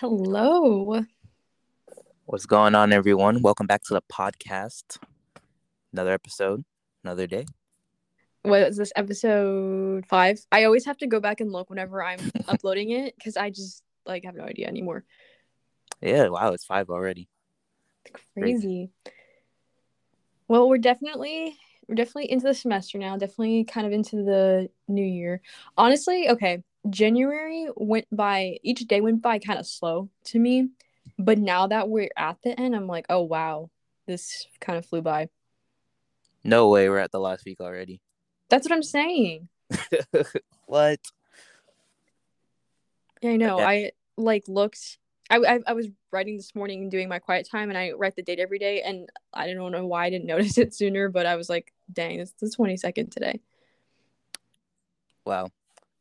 Hello. What's going on, everyone? Welcome back to the podcast. Another episode, another day. What is this episode five? I always have to go back and look whenever I'm uploading it because I just like have no idea anymore. Yeah, wow, it's five already. Crazy. Well, we're definitely we're definitely into the semester now. Definitely kind of into the new year. Honestly, okay. January went by. Each day went by kind of slow to me, but now that we're at the end, I'm like, oh wow, this kind of flew by. No way, we're at the last week already. That's what I'm saying. what? Yeah, I know. Okay. I like looked. I, I I was writing this morning and doing my quiet time, and I write the date every day. And I don't know why I didn't notice it sooner, but I was like, dang, it's the twenty second today. Wow.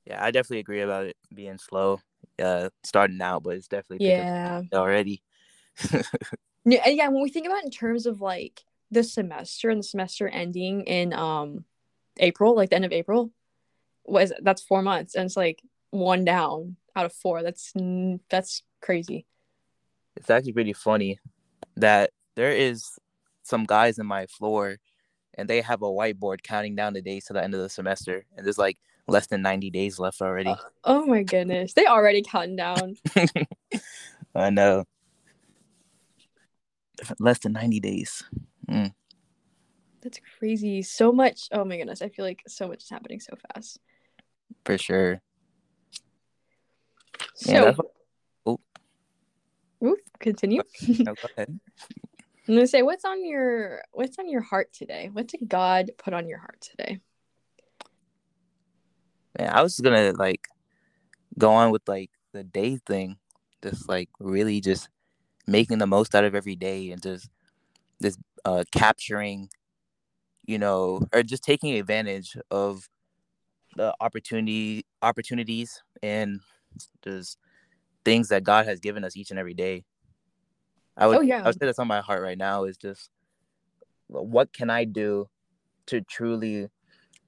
Yeah, I definitely agree about it being slow. Uh, starting out, but it's definitely Yeah. already. Yeah, and yeah. When we think about it in terms of like the semester and the semester ending in um April, like the end of April, was that's four months, and it's like one down out of four. That's that's crazy. it's actually pretty funny that there is some guys in my floor and they have a whiteboard counting down the days to the end of the semester and there's like less than 90 days left already Oh my goodness, they already counting down. i know less than 90 days Mm. That's crazy. So much. Oh my goodness. I feel like so much is happening so fast. for sure So, yeah, what, ooh, continue. no, go ahead. I'm gonna say, what's on your what's on your heart today? What did God put on your heart today? Man, i was just gonna like go on with like the day thing. Just like really just making the most out of every day and just just uh capturing you know or just taking advantage of the opportunity opportunities and just things that god has given us each and every day. I would Oh, yeah. i would say that's on my heart right now is just what can i do to truly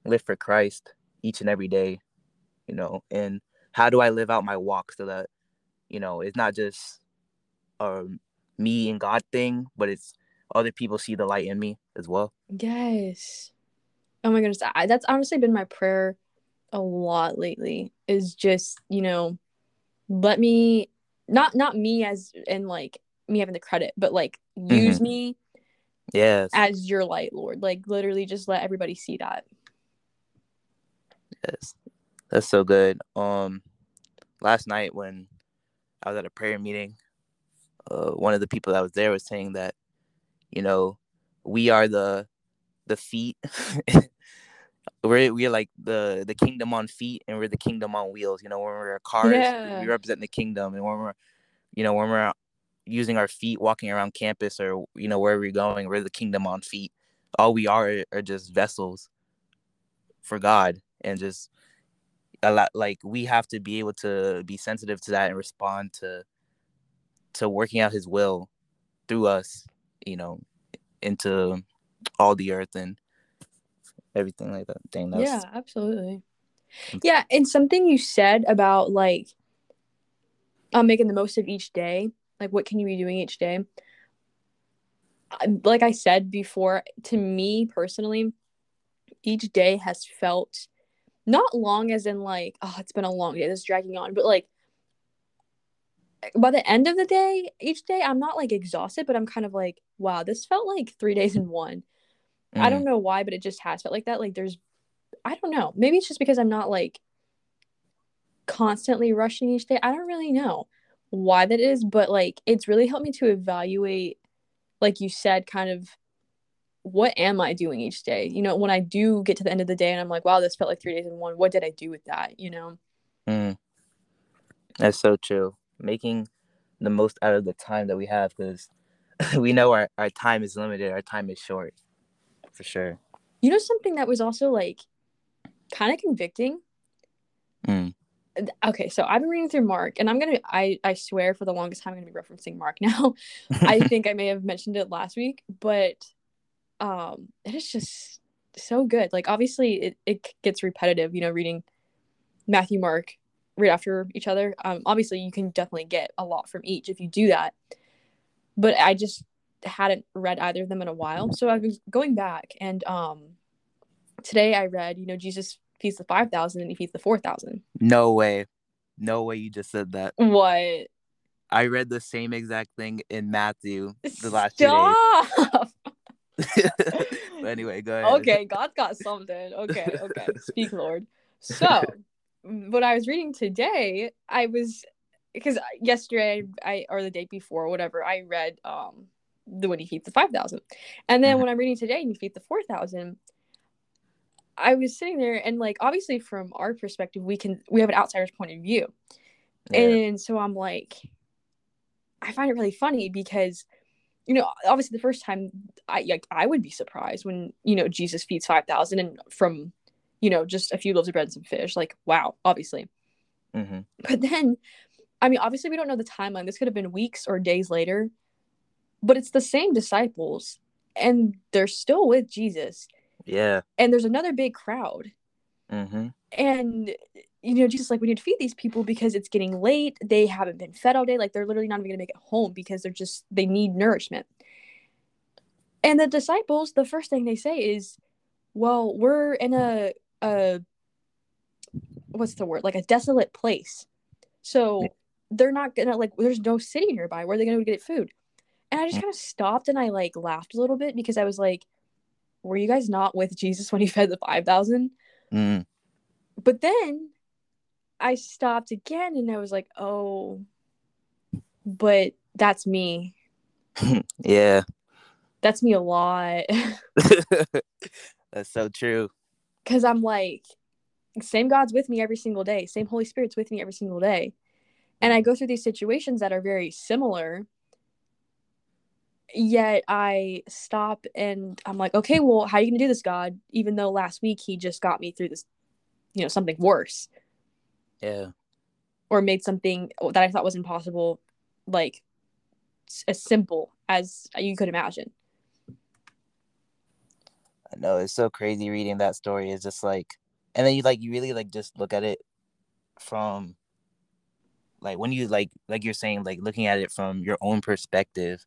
live for christ each and every day you know and how do i live out my walk so that you know it's not just a me and god thing but it's other people see the light in me as well Yes. Oh my goodness. I, that's honestly been my prayer a lot lately. Is just you know, let me not not me as in like me having the credit, but like mm-hmm. use me yes as your light, Lord. Like literally, just let everybody see that. yes that's so good. Um last night when i was at a prayer meeting uh one of the people that was there was saying that you know we are the the feet. We're we're like the the kingdom on feet and we're the kingdom on wheels. You know when we're cars Yeah. we represent the kingdom. And when we're you know when we're using our feet walking around campus or you know wherever we're going we're the kingdom on feet. All we are are just vessels for god and just a lot like we have to be able to be sensitive to that and respond to to working out his will through us you know into all the earth and everything like that thing that's yeah absolutely. Yeah and something you said about like uh, making the most of each day like what can you be doing each day? Like i said before to me personally each day has felt not long as in like oh it's been a long day this is dragging on but like by the end of the day each day i'm not like exhausted but i'm kind of like wow this felt like three days in one I Mm. don't know why, but it just has felt like that. Like there's, I don't know. Maybe it's just because I'm not like constantly rushing each day. I don't really know why that is, but like it's really helped me to evaluate, like you said, kind of what am I doing each day? You know, when I do get to the end of the day and I'm like, wow, this felt like three days in one. What did I do with that? You know? Mm. That's so true. Making the most out of the time that we have because we know our, our time is limited, our time is short. For sure. You know something that was also like kind of convicting. Mm. Okay, so I've been reading through Mark, and I'm gonna I I swear for the longest time I'm gonna be referencing Mark now. I think I may have mentioned it last week, but um, it is just so good. Like obviously it it gets repetitive, you know, reading Matthew, Mark, right after each other. Um, obviously, you can definitely get a lot from each if you do that. But I just hadn't read either of them in a while, so I've been going back. And um, today I read, you know, Jesus feeds the five thousand and he feeds the four thousand. No way, no way! You just said that. What? I read the same exact thing in Matthew the last Stop. but anyway, go ahead. okay, God's got something. Okay, okay. Speak, Lord. So, what I was reading today, I was because yesterday I or the day before, whatever, I read um the when he feeds the five thousand, and then when I'm reading today and he feeds the four thousand, I was sitting there and like obviously from our perspective, we can we have an outsider's point of view, Yeah. and so I'm like, I find it really funny because, you know, obviously the first time I like I would be surprised when you know Jesus feeds five thousand and from, you know, just a few loaves of bread and some fish. Like wow, obviously. hmm But then, I mean, obviously we don't know the timeline. This could have been weeks or days later, but it's the same disciples, and they're still with Jesus, Yeah. and there's another big crowd hmm and you know jesus like we need to feed these people because it's getting late they haven't been fed all day like they're literally not even going to make it home because they're just they need nourishment. And the disciples the first thing they say is well we're in a a what's the word? Like a desolate place. So they're not gonna like there's no city nearby. Where are they gonna go get food? And i just kind of stopped and i like laughed a little bit because i was like were you guys not with jesus when he fed the 5000 mm. But then I stopped again and I was like, oh, but that's me. yeah. That's me a lot. That's so true. Cause I'm like, same God's with me every single day, same Holy Spirit's with me every single day. And I go through these situations that are very similar. Yet I stop and I'm like, okay, well, how are you gonna do this, God? Even though last week he just got me through this, you know, something worse. Yeah. or made something that I thought was impossible, like as simple as you could imagine. I know it's so crazy reading that story. It's just like, and then you like you really like just look at it from like when you like like you're saying like looking at it from your own perspective,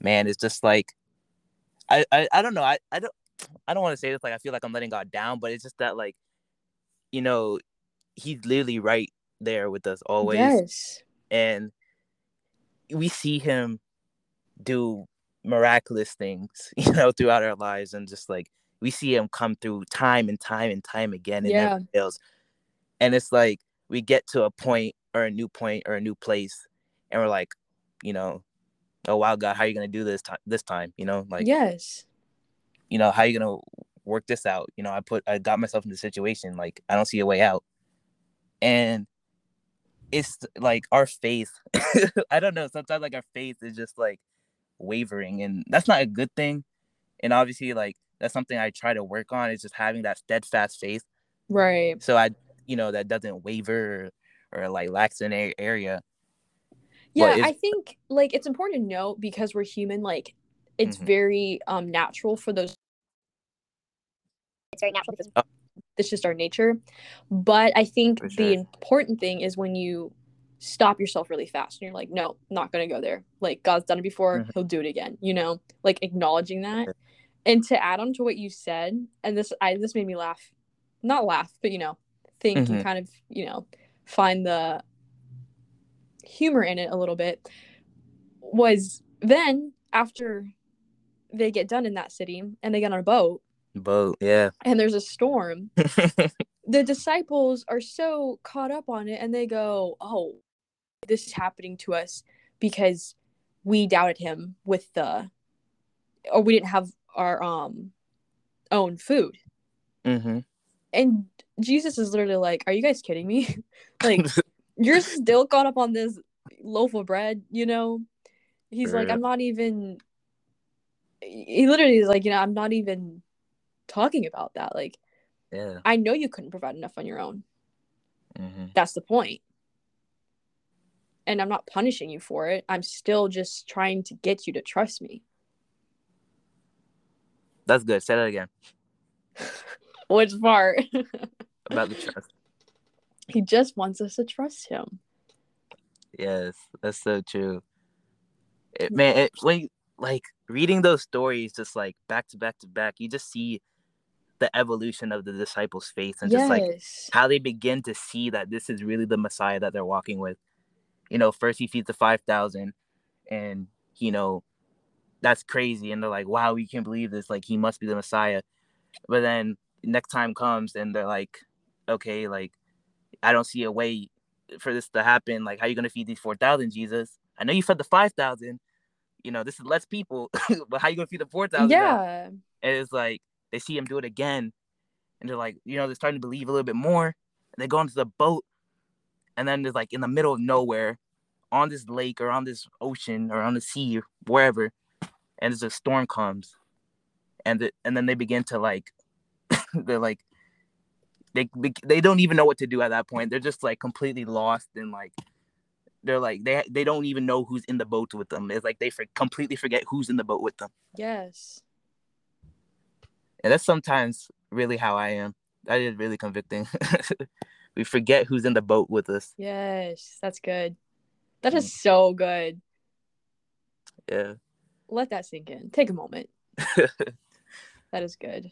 man. It's just like I I, I don't know. I I don't I don't want to say this like I feel like I'm letting God down, but it's just that like you know he's literally right there with us always Yes. and we see him do miraculous things you know throughout our lives and just like we see him come through time and time and time again and Yeah. fails and it's like we get to a point or a new point or a new place and we're like you know oh wow god how are you gonna do this time this time you know like yes. you know how are you gonna work this out you know i put i got myself in the situation like i don't see a way out and it's like our faith i don't know sometimes like our faith is just like wavering and that's not a good thing and obviously like that's something i try to work on is just having that steadfast faith Right. so i you know that doesn't waver or, or like lacks in a area Yeah, it's- I think like it's important to note because we're human, like it's Mhm. very um natural for those it's very natural because Oh. It's just our nature. But I think For the important thing is when you stop yourself really fast and you're like, no, not gonna go there. Like God's done it before, Mhm. he'll do it again, you know? Like acknowledging that. Sure. And to add on to what you said, and this I this made me laugh. Not laugh, but you know, think and Mhm. kind of, you know, find the humor in it a little bit was then after they get done in that city and they get on a boat boat yeah. And there's a storm. The disciples are so caught up on it and they go oh this is happening to us because we doubted him with the or we didn't have our um own food. Hmm and jesus is literally like are you guys kidding me? Like you're still caught up on this loaf of bread, you know? He's like, I'm not even he literally is like, you know, I'm not even talking about that. Like, yeah I know you couldn't provide enough on your own. hmm That's the point. And I'm not punishing you for it. I'm still just trying to get you to trust me. that's good say that again Which part? about the trust He just wants us to trust him. Yes, that's so true. It, man, it, when you, like reading those stories, just like back to back to back, you just see the evolution of the disciples' faith and just like how they begin to see that this is really the Messiah that they're walking with. You know, first he feeds the five thousand, and you know, that's crazy, and they're like, "Wow, we can't believe this! Like, he must be the Messiah." But then next time comes, and they're like, "Okay, like, I don't see a way for this to happen. Like, how you gonna feed these four thousand, Jesus? I know you fed the five thousand. You know, this is less people, but how you gonna feed the four thousand? Yeah. and it's like they see him do it again and they're like you know they're starting to believe a little bit more and they go into the boat and then there's like in the middle of nowhere on this lake or on this ocean or on the sea wherever and there's a storm comes and the, and then they begin to like they're like they they don't even know what to do at that point. They're just like completely lost and like they're like they they don't even know who's in the boat with them. It's like they for, completely forget who's in the boat with them. Yes. And that's sometimes really how I am. That is really convicting. we forget who's in the boat with us. Yes. That's good. That mm. is so good. Yeah. Let that sink in. Take a moment. That is good.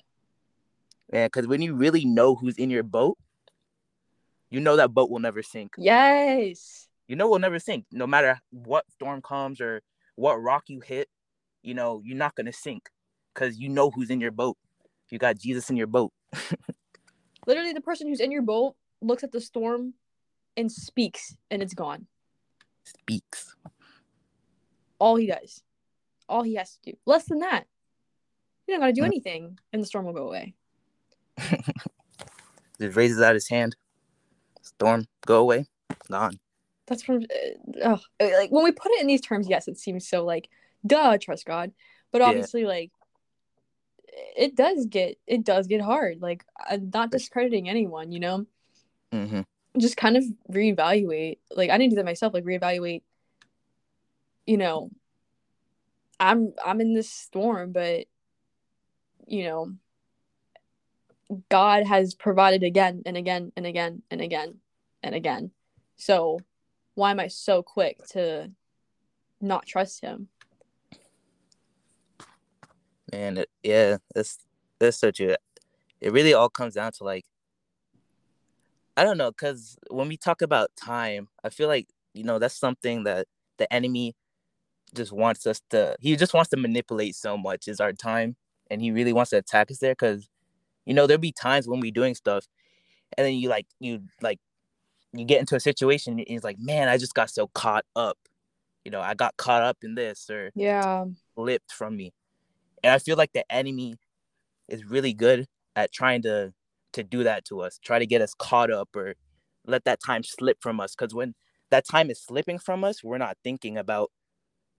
Yeah, because when you really know who's in your boat, you know that boat will never sink. Yes. You know it will never sink. No matter what storm comes or what rock you hit, you know, you're not gonna sink because you know who's in your boat. You got Jesus in your boat. Literally, the person who's in your boat looks at the storm and speaks, and it's gone. Speaks. All he does. All he has to do. Less than that. You don't got to do Mm. anything, and the storm will go away. Just raises out his hand. Storm, go away. Gone. That's from. Uh, ugh. like when we put it in these terms, yes, it seems so like, duh, trust God. But Yeah. obviously, like, it does get it does get hard. Like, I'm not discrediting anyone, you know. hmm just kind of reevaluate. Like I didn't do that myself. Like reevaluate. You know, I'm I'm in this storm, but you know, God has provided again and again and again and again and again. So why am I so quick to not trust Him? Man, it, yeah, that's that's so true It really all comes down to like. I don't know, cause when we talk about time, I feel like you know that's something that the enemy just wants us to. He just wants to manipulate so much is our time, and he really wants to attack us there. Cause, you know, there'll be times when we're doing stuff, and then you like you like, you get into a situation, and it's like, man, I just got so caught up. You know, I got caught up in this, or Yeah. slipped from me. And I feel like the enemy is really good at trying to to do that to us, try to get us caught up or let that time slip from us. Because when that time is slipping from us, we're not thinking about,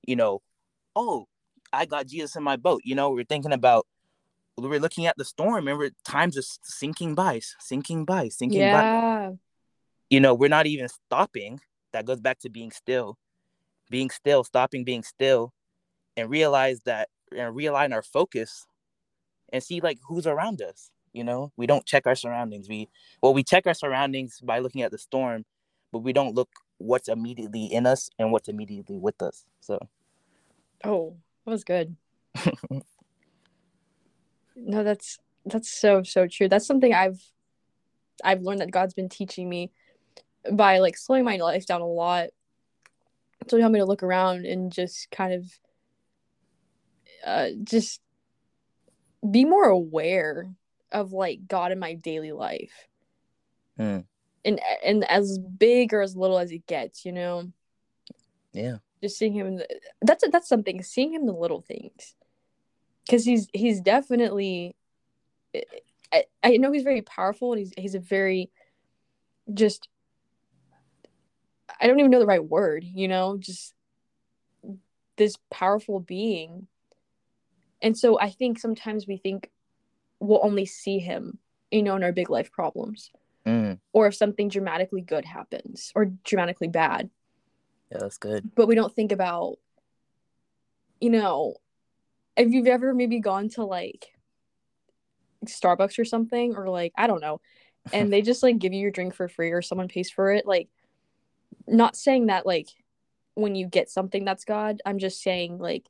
you know, oh, I got Jesus in my boat. You know, we're thinking about we're looking at the storm and we're time's just sinking by, sinking by, sinking by Yeah. you know, we're not even stopping. That goes back to being still, being still, stopping being still, and realize that and realign our focus and see like who's around us. You know, we don't check our surroundings. We well, we check our surroundings by looking at the storm, but we don't look what's immediately in us and what's immediately with us. So Oh, that was good. no, that's that's so so true. That's something I've I've learned that God's been teaching me by like slowing my life down a lot. So help me to look around and just kind of uh just be more aware of like God in my daily life. Hmm. And and as big or as little as it gets, you know? Yeah, just seeing him in the, that's that's something seeing him in the little things. Because he's he's definitely I, I know he's very powerful and he's he's a very just I don't even know the right word you know? Just this powerful being and so I think sometimes we think we'll only see him you know in our big life problems. Mm, or if something dramatically good happens or dramatically bad. Yeah, that's good. but we don't think about you know if you've ever maybe gone to like starbucks or something or like i don't know and they just like give you your drink for free or someone pays for it like not saying that like when you get something that's god i'm just saying like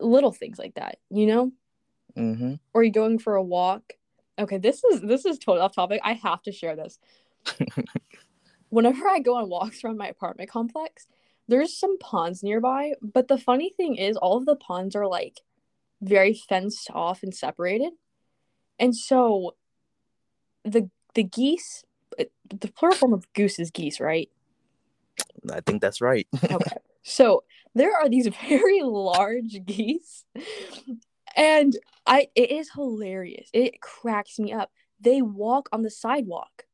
little things like that you know? Mm-hmm. or you're going for a walk. Okay this is this is totally off topic. I have to share this. Whenever i go on walks around my apartment complex there's some ponds nearby but the funny thing is all of the ponds are like very fenced off and separated. And so the the geese the plural form of goose is geese right? I think that's right. okay so there are these very large geese. And i it is hilarious. It cracks me up. They walk on the sidewalk.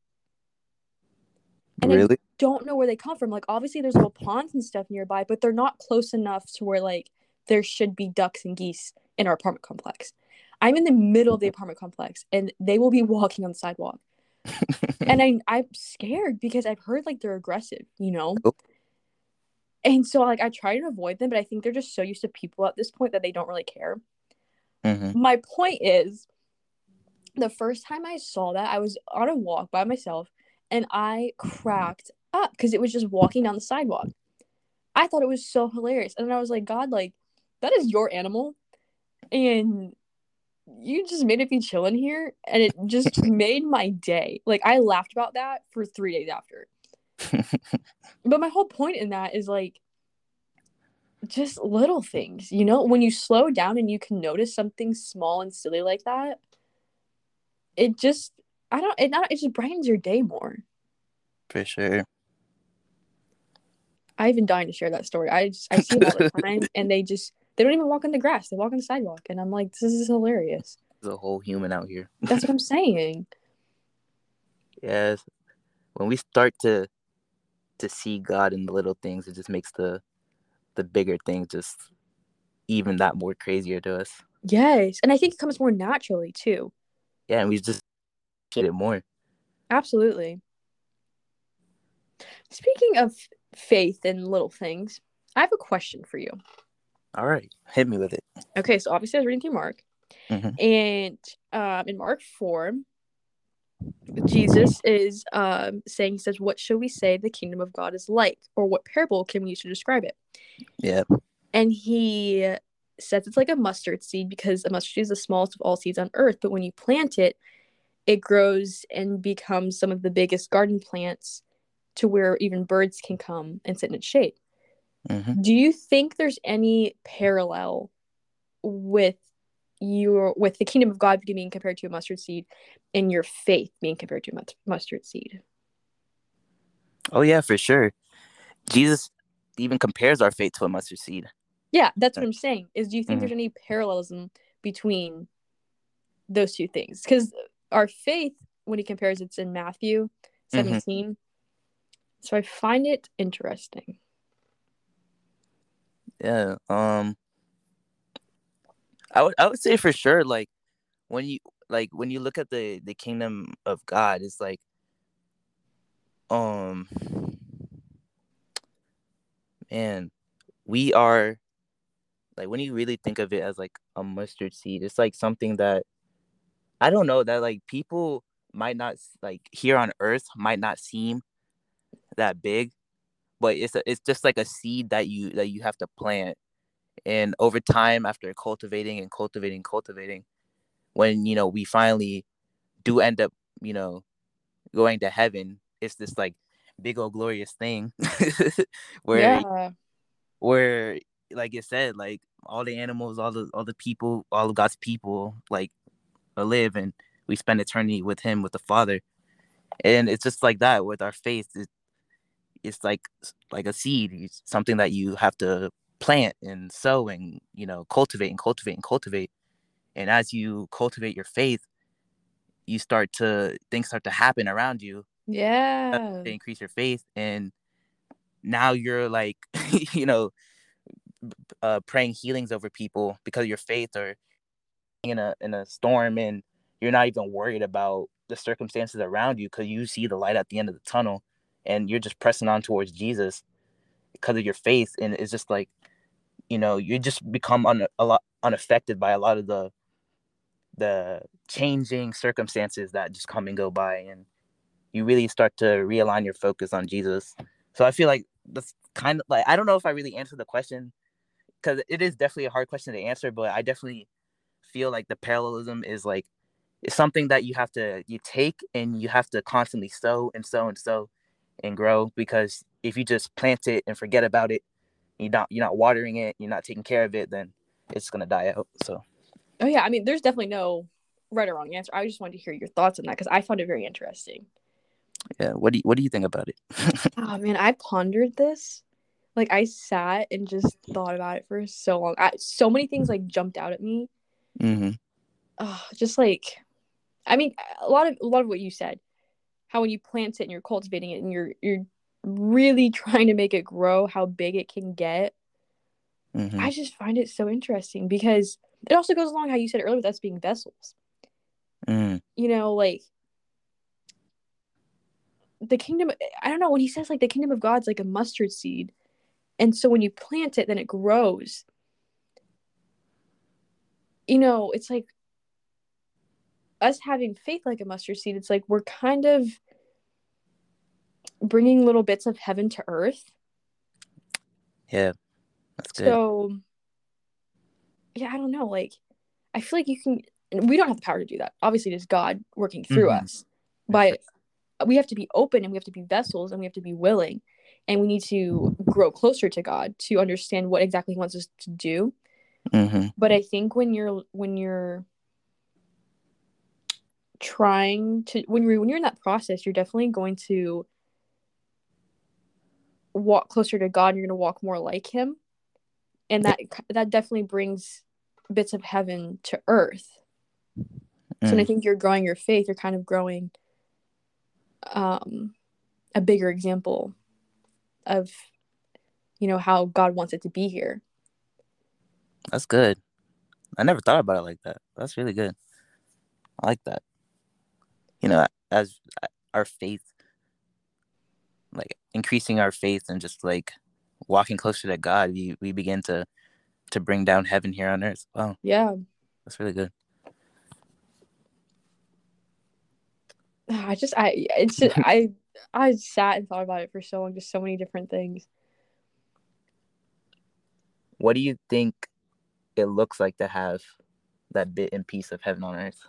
And I- really? don't know where they come from. Like obviously there's little ponds and stuff nearby but they're not close enough to where like there should be ducks and geese in our apartment complex. I'm in the middle of the apartment complex and they will be walking on the sidewalk. And I I'm scared because I've heard like they're aggressive, you know. And so like I try to avoid them, but I think they're just so used to people at this point that they don't really care. Mhm. My point is, the first time I saw that, I was on a walk by myself, and I cracked up because it was just walking down the sidewalk. I thought it was so hilarious, and then I was like, God, like that is your animal, and you just made it be chilling here, and it just made my day. Like I laughed about that for three days after. But my whole point in that is like just little things, you know, when you slow down and you can notice something small and silly like that, it just I don't it not it just brightens your day more. For sure. I've been dying to share that story. I just I see it all the time and they just they don't even walk on the grass. They walk on the sidewalk and I'm like, this is hilarious. There's a whole human out here. That's what I'm saying. Yes. When we start to to see God in the little things, it just makes the the bigger things just even that more crazier to us. Yes. And I think it comes more naturally too. Yeah, and we just get it more. Absolutely. Speaking of faith and little things, I have a question for you. All right, hit me with it. Okay, so obviously I was reading through Mark, Mhm. and um, in Mark four, Jesus is um, saying, he says, "What shall we say the kingdom of God is like, or what parable can we use to describe it?" Yeah. And he says it's like a mustard seed because a mustard seed is the smallest of all seeds on earth, but when you plant it, it grows and becomes some of the biggest garden plants to where even birds can come and sit in its shade. hmm Do you think there's any parallel with your with the kingdom of God being compared to a mustard seed and your faith being compared to a mustard seed? Oh yeah, for sure. Jesus even compares our faith to a mustard seed. Yeah, that's what I'm saying. Is do you think Mhm. there's any parallelism between those two things? Because our faith, when he compares, it's in Matthew 17. So I find it interesting. Yeah. Um I would I would say for sure like when you like when you look at the the kingdom of God it's like um man we are like when you really think of it as like a mustard seed it's like something that I don't know that like people might not like here on earth might not seem that big but it's a, it's just like a seed that you that you have to plant and over time after cultivating and cultivating cultivating when you know we finally do end up you know going to heaven it's this like big old glorious thing where yeah. where like it said like all the animals all the all the people all of god's people like live and we spend eternity with him with the father. And it's just like that with our faith. It, it's like like a seed. It's something that you have to plant and sow and you know cultivate and cultivate and cultivate. And as you cultivate your faith you start to things start to happen around you. Yeah. they increase your faith and now you're like you know uh praying healings over people because of your faith or in a in a storm and you're not even worried about the circumstances around you because you see the light at the end of the tunnel and you're just pressing on towards jesus because of your faith. And it's just like you know you just become un, a lot unaffected by a lot of the the changing circumstances that just come and go by and you really start to realign your focus on Jesus. So I feel like that's kind of like I don't know if I really answered the question because it is definitely a hard question to answer, but I definitely feel like the parallelism is like it's something that you have to you take and you have to constantly sow and sow and sow and grow because if you just plant it and forget about it, you're not you're not watering it, you're not taking care of it, then it's gonna die out. So Oh yeah, I mean there's definitely no right or wrong answer. I just wanted to hear your thoughts on that because I found it very interesting. Yeah, what do you what do you think about it? oh man, I pondered this. Like I sat and just thought about it for so long. I, so many things like jumped out at me. Mm-hmm. Oh, just like, I mean, a lot of a lot of what you said. How when you plant it and you're cultivating it and you're you're really trying to make it grow, how big it can get. Mm-hmm. I just find it so interesting because it also goes along how you said earlier with us being vessels. Mm. You know, like the kingdom i don't know when he says like the kingdom of god's like a mustard seed and so when you plant it then it grows you know it's like us having faith like a mustard seed it's like we're kind of bringing little bits of heaven to earth Yeah, that's good. so yeah i don't know like i feel like you can we don't have the power to do that obviously it is god working through Mhm. us but we have to be open and we have to be vessels and we have to be willing and we need to grow closer to god to understand what exactly he wants us to do mm-hmm. but i think when you're when you're trying to when you're when you're in that process you're definitely going to walk closer to god you're going to walk more like him and that that definitely brings bits of heaven to earth so when I Mm. think you're growing your faith, you're kind of growing um a bigger example of you know how God wants it to be here. That's good. I never thought about it like that. That's really good. I like that. You know, as our faith, like increasing our faith and just like walking closer to God, we, we begin to to bring down heaven here on earth. Wow, Yeah. that's really good. I just I it's just, I I sat and thought about it for so long, just so many different things. What do you think it looks like to have that bit and piece of heaven on earth?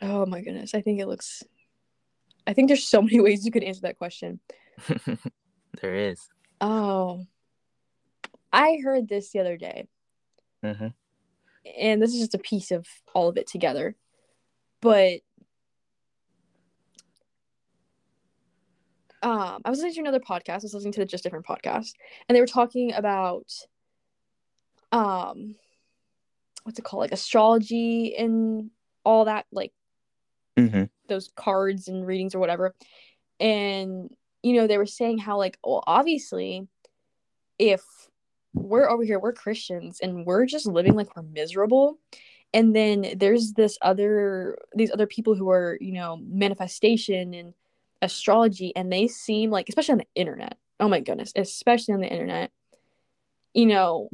Oh my goodness. I think it looks I think there's so many ways you could answer that question. there is. Oh. I heard this the other day. Mm-hmm. and this is just a piece of all of it together. But um, I was listening to another podcast. I was listening to just different podcast, and they were talking about um, what's it called, like astrology and all that, like Mm-hmm. Those cards and readings or whatever. And you know, they were saying how like, well, obviously, if we're over here, we're Christians, and we're just living like we're miserable. And then there's this other these other people who are, you know, manifestation and astrology, and they seem like, especially on the internet. Oh my goodness, especially on the internet, you know,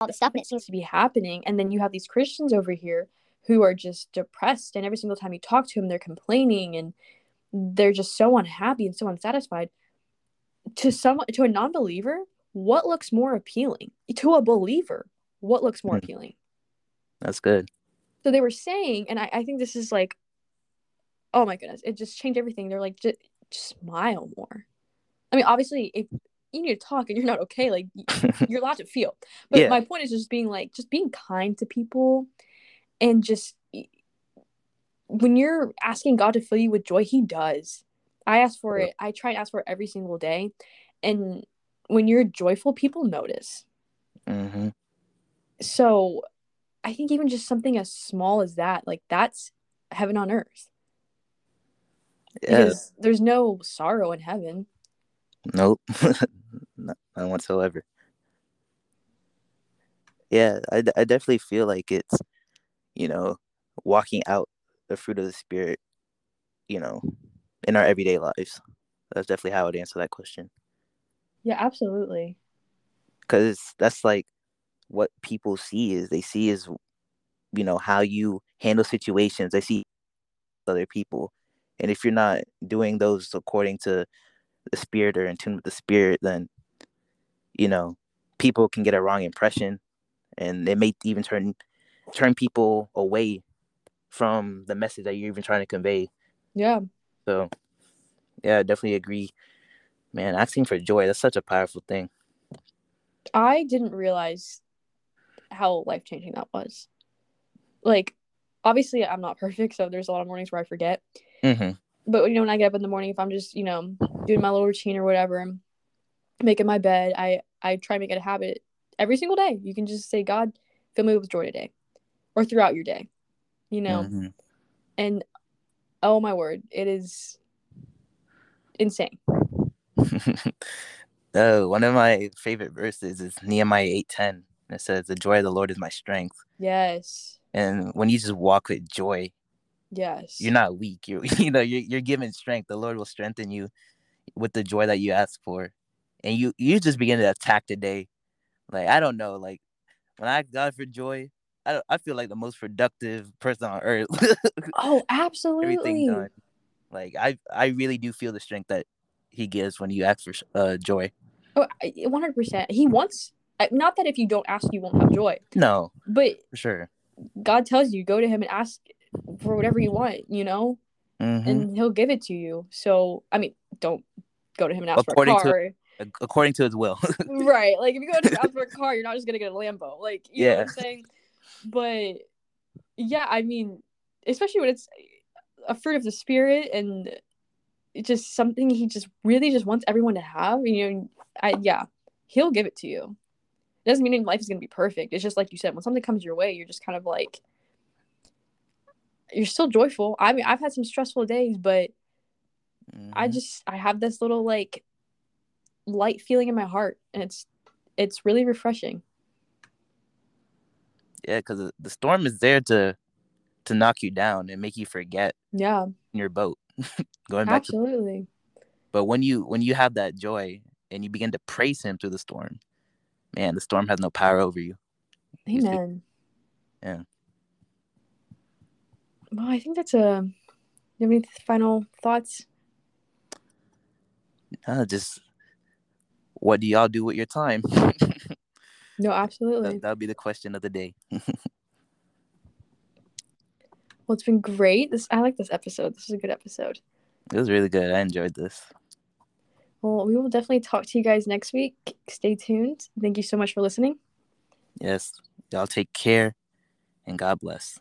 all the stuff and it seems to be happening. And then you have these Christians over here who are just depressed, and every single time you talk to them, they're complaining and they're just so unhappy and so unsatisfied. To some, to a non-believer, what looks more appealing? To a believer, what looks more Hmm. appealing? That's good. So they were saying, and I, I think this is like, oh my goodness, it just changed everything. They're like, just, just smile more. I mean, obviously, if you need to talk and you're not okay, like you're allowed to feel. But Yeah. my point is just being like, just being kind to people, and just when you're asking God to fill you with joy, He does. I ask for Yeah. it. I try to ask for it every single day, and when you're joyful, people notice. Mm-hmm. So, I think even just something as small as that, like that's heaven on earth, Yeah. because there's no sorrow in heaven. Nope. Not, none whatsoever. Yeah, I, d- I definitely feel like it's, you know, walking out the fruit of the spirit, you know, in our everyday lives. That's definitely how I would answer that question. Yeah, absolutely. Because that's like what people see is they see is you know how you handle situations. They see other people, and if you're not doing those according to the spirit or in tune with the spirit, then you know people can get a wrong impression, and it may even turn turn people away from the message that you're even trying to convey. Yeah. So, yeah, I definitely agree. Man, asking for joy, that's such a powerful thing. I didn't realize how life changing that was. Like, obviously, I'm not perfect, so there's a lot of mornings where I forget. Mm-hmm. But you know, when I get up in the morning, if I'm just you know doing my little routine or whatever, making my bed, I I try to make it a habit every single day. You can just say, God, fill me with joy today, or throughout your day, you know. Mm-hmm. And oh my word, it is insane. oh, one of my favorite verses is Nehemiah eight ten. It says, "The joy of the Lord is my strength." Yes. And when you just walk with joy, yes, you're not weak. You're you know you're you're given strength. The Lord will strengthen you with the joy that you ask for, and you you just begin to attack the day. Like I don't know, like when I ask God for joy, I I feel like the most productive person on earth. oh, absolutely. Everything done. Like I I really do feel the strength that He gives when you ask for uh, joy. Oh, one hundred percent. He wants not that if you don't ask, you won't have joy. No, but sure. God tells you go to Him and ask for whatever you want, you know, mm-hmm. and He'll give it to you. So I mean, don't go to Him and ask according for a car. To, according to His will. right. Like if you go to ask for a car, you're not just gonna get a Lambo. Like you yeah. know what I'm saying. But yeah, I mean, especially when it's a fruit of the spirit and it's just something he just really just wants everyone to have. You know, I yeah, he'll give it to you. It doesn't mean life is gonna be perfect. It's just like you said, when something comes your way, you're just kind of like you're still joyful. I mean, I've had some stressful days, but mm-hmm. I just I have this little like light feeling in my heart, and it's it's really refreshing. Yeah, because the storm is there to to knock you down and make you forget. Yeah. Your boat, going back. Absolutely. To... But when you when you have that joy and you begin to praise Him through the storm, man, the storm has no power over you. Amen. Yeah. Well, I think that's a. You have any final thoughts? Uh, just what do y'all do with your time? no, absolutely. That would be the question of the day. Well, it's been great. This I like this episode. This is a good episode. It was really good. I enjoyed this. Well, we will definitely talk to you guys next week. Stay tuned. Thank you so much for listening. Yes. Y'all take care and God bless.